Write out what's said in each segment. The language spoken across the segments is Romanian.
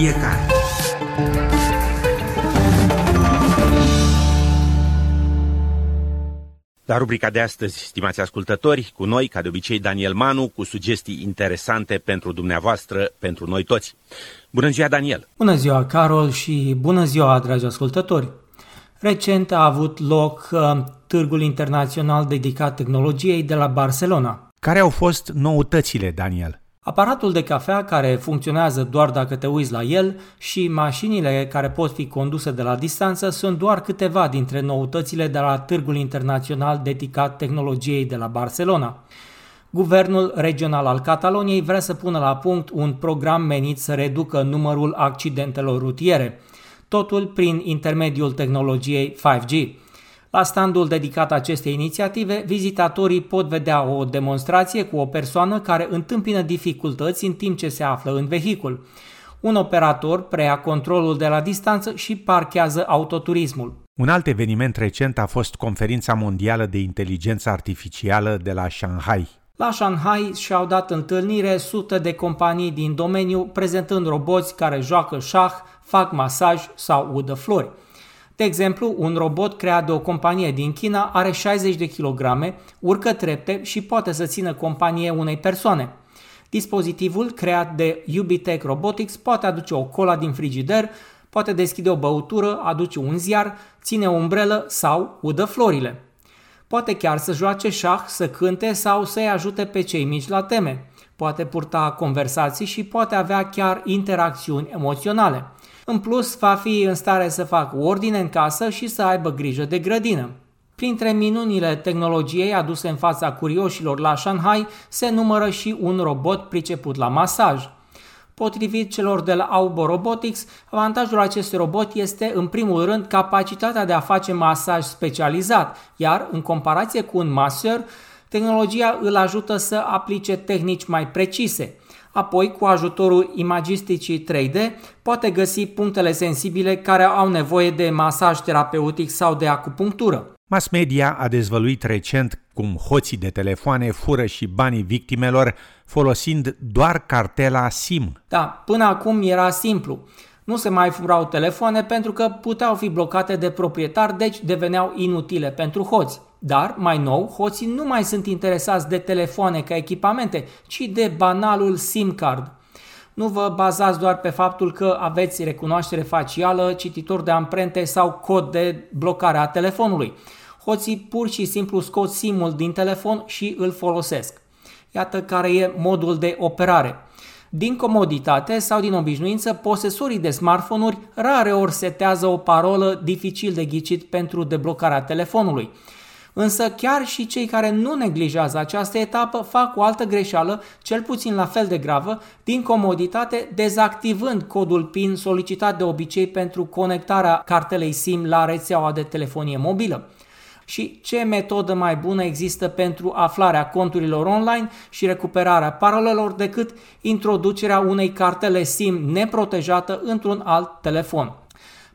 fiecare. La rubrica de astăzi, stimați ascultători, cu noi, ca de obicei, Daniel Manu, cu sugestii interesante pentru dumneavoastră, pentru noi toți. Bună ziua, Daniel! Bună ziua, Carol, și bună ziua, dragi ascultători! Recent a avut loc uh, Târgul Internațional dedicat tehnologiei de la Barcelona. Care au fost noutățile, Daniel? Aparatul de cafea care funcționează doar dacă te uiți la el și mașinile care pot fi conduse de la distanță sunt doar câteva dintre noutățile de la Târgul Internațional dedicat tehnologiei de la Barcelona. Guvernul regional al Cataloniei vrea să pună la punct un program menit să reducă numărul accidentelor rutiere, totul prin intermediul tehnologiei 5G. La standul dedicat acestei inițiative, vizitatorii pot vedea o demonstrație cu o persoană care întâmpină dificultăți în timp ce se află în vehicul. Un operator preia controlul de la distanță și parchează autoturismul. Un alt eveniment recent a fost conferința mondială de inteligență artificială de la Shanghai. La Shanghai și-au dat întâlnire sute de companii din domeniu prezentând roboți care joacă șah, fac masaj sau udă flori. De exemplu, un robot creat de o companie din China are 60 de kilograme, urcă trepte și poate să țină companie unei persoane. Dispozitivul creat de Ubitech Robotics poate aduce o cola din frigider, poate deschide o băutură, aduce un ziar, ține o umbrelă sau udă florile. Poate chiar să joace șah, să cânte sau să-i ajute pe cei mici la teme. Poate purta conversații și poate avea chiar interacțiuni emoționale. În plus, va fi în stare să facă ordine în casă și să aibă grijă de grădină. Printre minunile tehnologiei aduse în fața curioșilor la Shanghai se numără și un robot priceput la masaj. Potrivit celor de la Aubo Robotics, avantajul acestui robot este în primul rând capacitatea de a face masaj specializat, iar în comparație cu un maseur, tehnologia îl ajută să aplice tehnici mai precise. Apoi, cu ajutorul imagisticii 3D, poate găsi punctele sensibile care au nevoie de masaj terapeutic sau de acupunctură. Mass media a dezvăluit recent cum hoții de telefoane fură și banii victimelor folosind doar cartela SIM. Da, până acum era simplu. Nu se mai furau telefoane pentru că puteau fi blocate de proprietar, deci deveneau inutile pentru hoți. Dar, mai nou, hoții nu mai sunt interesați de telefoane ca echipamente, ci de banalul SIM card. Nu vă bazați doar pe faptul că aveți recunoaștere facială, cititor de amprente sau cod de blocare a telefonului. Hoții pur și simplu scot SIM-ul din telefon și îl folosesc. Iată care e modul de operare. Din comoditate sau din obișnuință, posesorii de smartphone-uri rare ori setează o parolă dificil de ghicit pentru deblocarea telefonului. Însă chiar și cei care nu neglijează această etapă fac o altă greșeală, cel puțin la fel de gravă, din comoditate, dezactivând codul PIN solicitat de obicei pentru conectarea cartelei SIM la rețeaua de telefonie mobilă și ce metodă mai bună există pentru aflarea conturilor online și recuperarea parolelor decât introducerea unei cartele SIM neprotejată într-un alt telefon.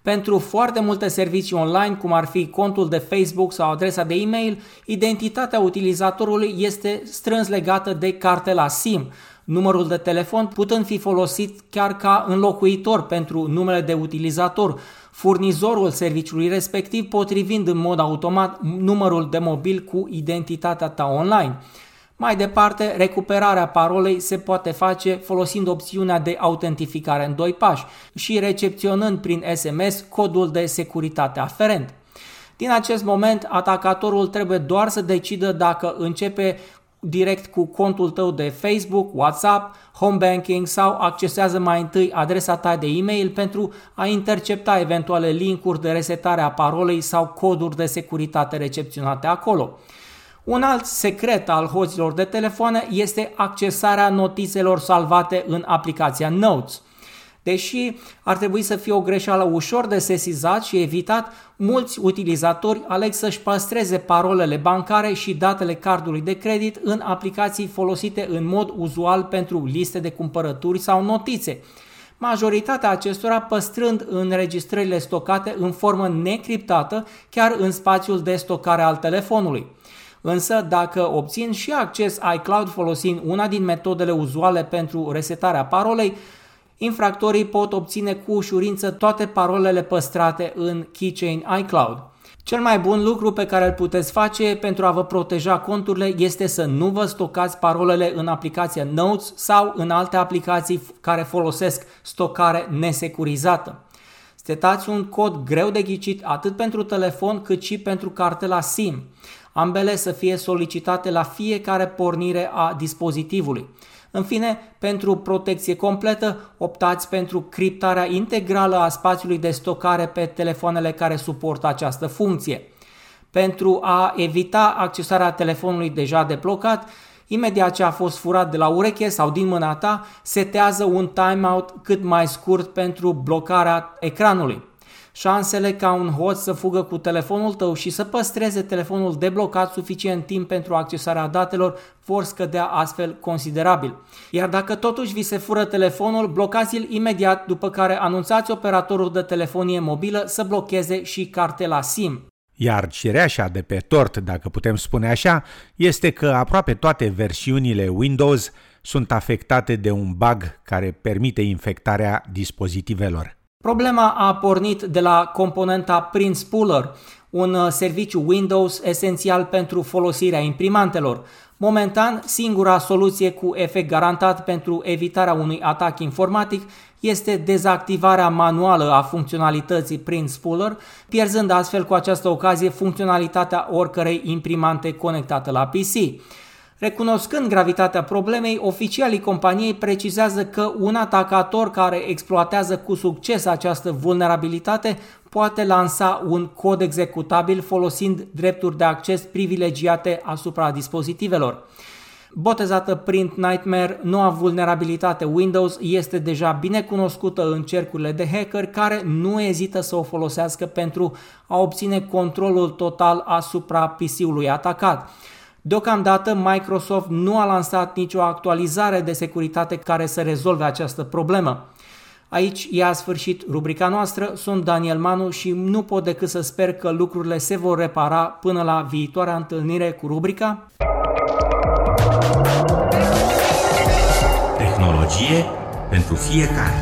Pentru foarte multe servicii online, cum ar fi contul de Facebook sau adresa de e-mail, identitatea utilizatorului este strâns legată de cartela SIM, numărul de telefon putând fi folosit chiar ca înlocuitor pentru numele de utilizator, furnizorul serviciului respectiv potrivind în mod automat numărul de mobil cu identitatea ta online. Mai departe, recuperarea parolei se poate face folosind opțiunea de autentificare în doi pași și recepționând prin SMS codul de securitate aferent. Din acest moment, atacatorul trebuie doar să decidă dacă începe direct cu contul tău de Facebook, WhatsApp, home banking sau accesează mai întâi adresa ta de e-mail pentru a intercepta eventuale linkuri de resetare a parolei sau coduri de securitate recepționate acolo. Un alt secret al hoților de telefoane este accesarea notițelor salvate în aplicația Notes. Deși ar trebui să fie o greșeală ușor de sesizat și evitat, mulți utilizatori aleg să-și păstreze parolele bancare și datele cardului de credit în aplicații folosite în mod uzual pentru liste de cumpărături sau notițe. Majoritatea acestora păstrând înregistrările stocate în formă necriptată chiar în spațiul de stocare al telefonului. Însă, dacă obțin și acces iCloud folosind una din metodele uzuale pentru resetarea parolei, infractorii pot obține cu ușurință toate parolele păstrate în Keychain iCloud. Cel mai bun lucru pe care îl puteți face pentru a vă proteja conturile este să nu vă stocați parolele în aplicația Notes sau în alte aplicații care folosesc stocare nesecurizată. Setați un cod greu de ghicit atât pentru telefon cât și pentru cartela SIM. Ambele să fie solicitate la fiecare pornire a dispozitivului. În fine, pentru protecție completă, optați pentru criptarea integrală a spațiului de stocare pe telefoanele care suportă această funcție. Pentru a evita accesarea telefonului deja deblocat, imediat ce a fost furat de la ureche sau din mâna ta, setează un timeout cât mai scurt pentru blocarea ecranului șansele ca un hoț să fugă cu telefonul tău și să păstreze telefonul deblocat suficient timp pentru accesarea datelor vor scădea astfel considerabil. Iar dacă totuși vi se fură telefonul, blocați-l imediat, după care anunțați operatorul de telefonie mobilă să blocheze și cartela SIM. Iar cireașa de pe tort, dacă putem spune așa, este că aproape toate versiunile Windows sunt afectate de un bug care permite infectarea dispozitivelor. Problema a pornit de la componenta Print Spooler, un uh, serviciu Windows esențial pentru folosirea imprimantelor. Momentan, singura soluție cu efect garantat pentru evitarea unui atac informatic este dezactivarea manuală a funcționalității Print Spooler, pierzând astfel cu această ocazie funcționalitatea oricărei imprimante conectate la PC. Recunoscând gravitatea problemei, oficialii companiei precizează că un atacator care exploatează cu succes această vulnerabilitate poate lansa un cod executabil folosind drepturi de acces privilegiate asupra dispozitivelor. Botezată Print Nightmare, noua vulnerabilitate Windows este deja bine cunoscută în cercurile de hacker care nu ezită să o folosească pentru a obține controlul total asupra PC-ului atacat. Deocamdată Microsoft nu a lansat nicio actualizare de securitate care să rezolve această problemă. Aici e a sfârșit rubrica noastră, sunt Daniel Manu și nu pot decât să sper că lucrurile se vor repara până la viitoarea întâlnire cu rubrica Tehnologie pentru fiecare.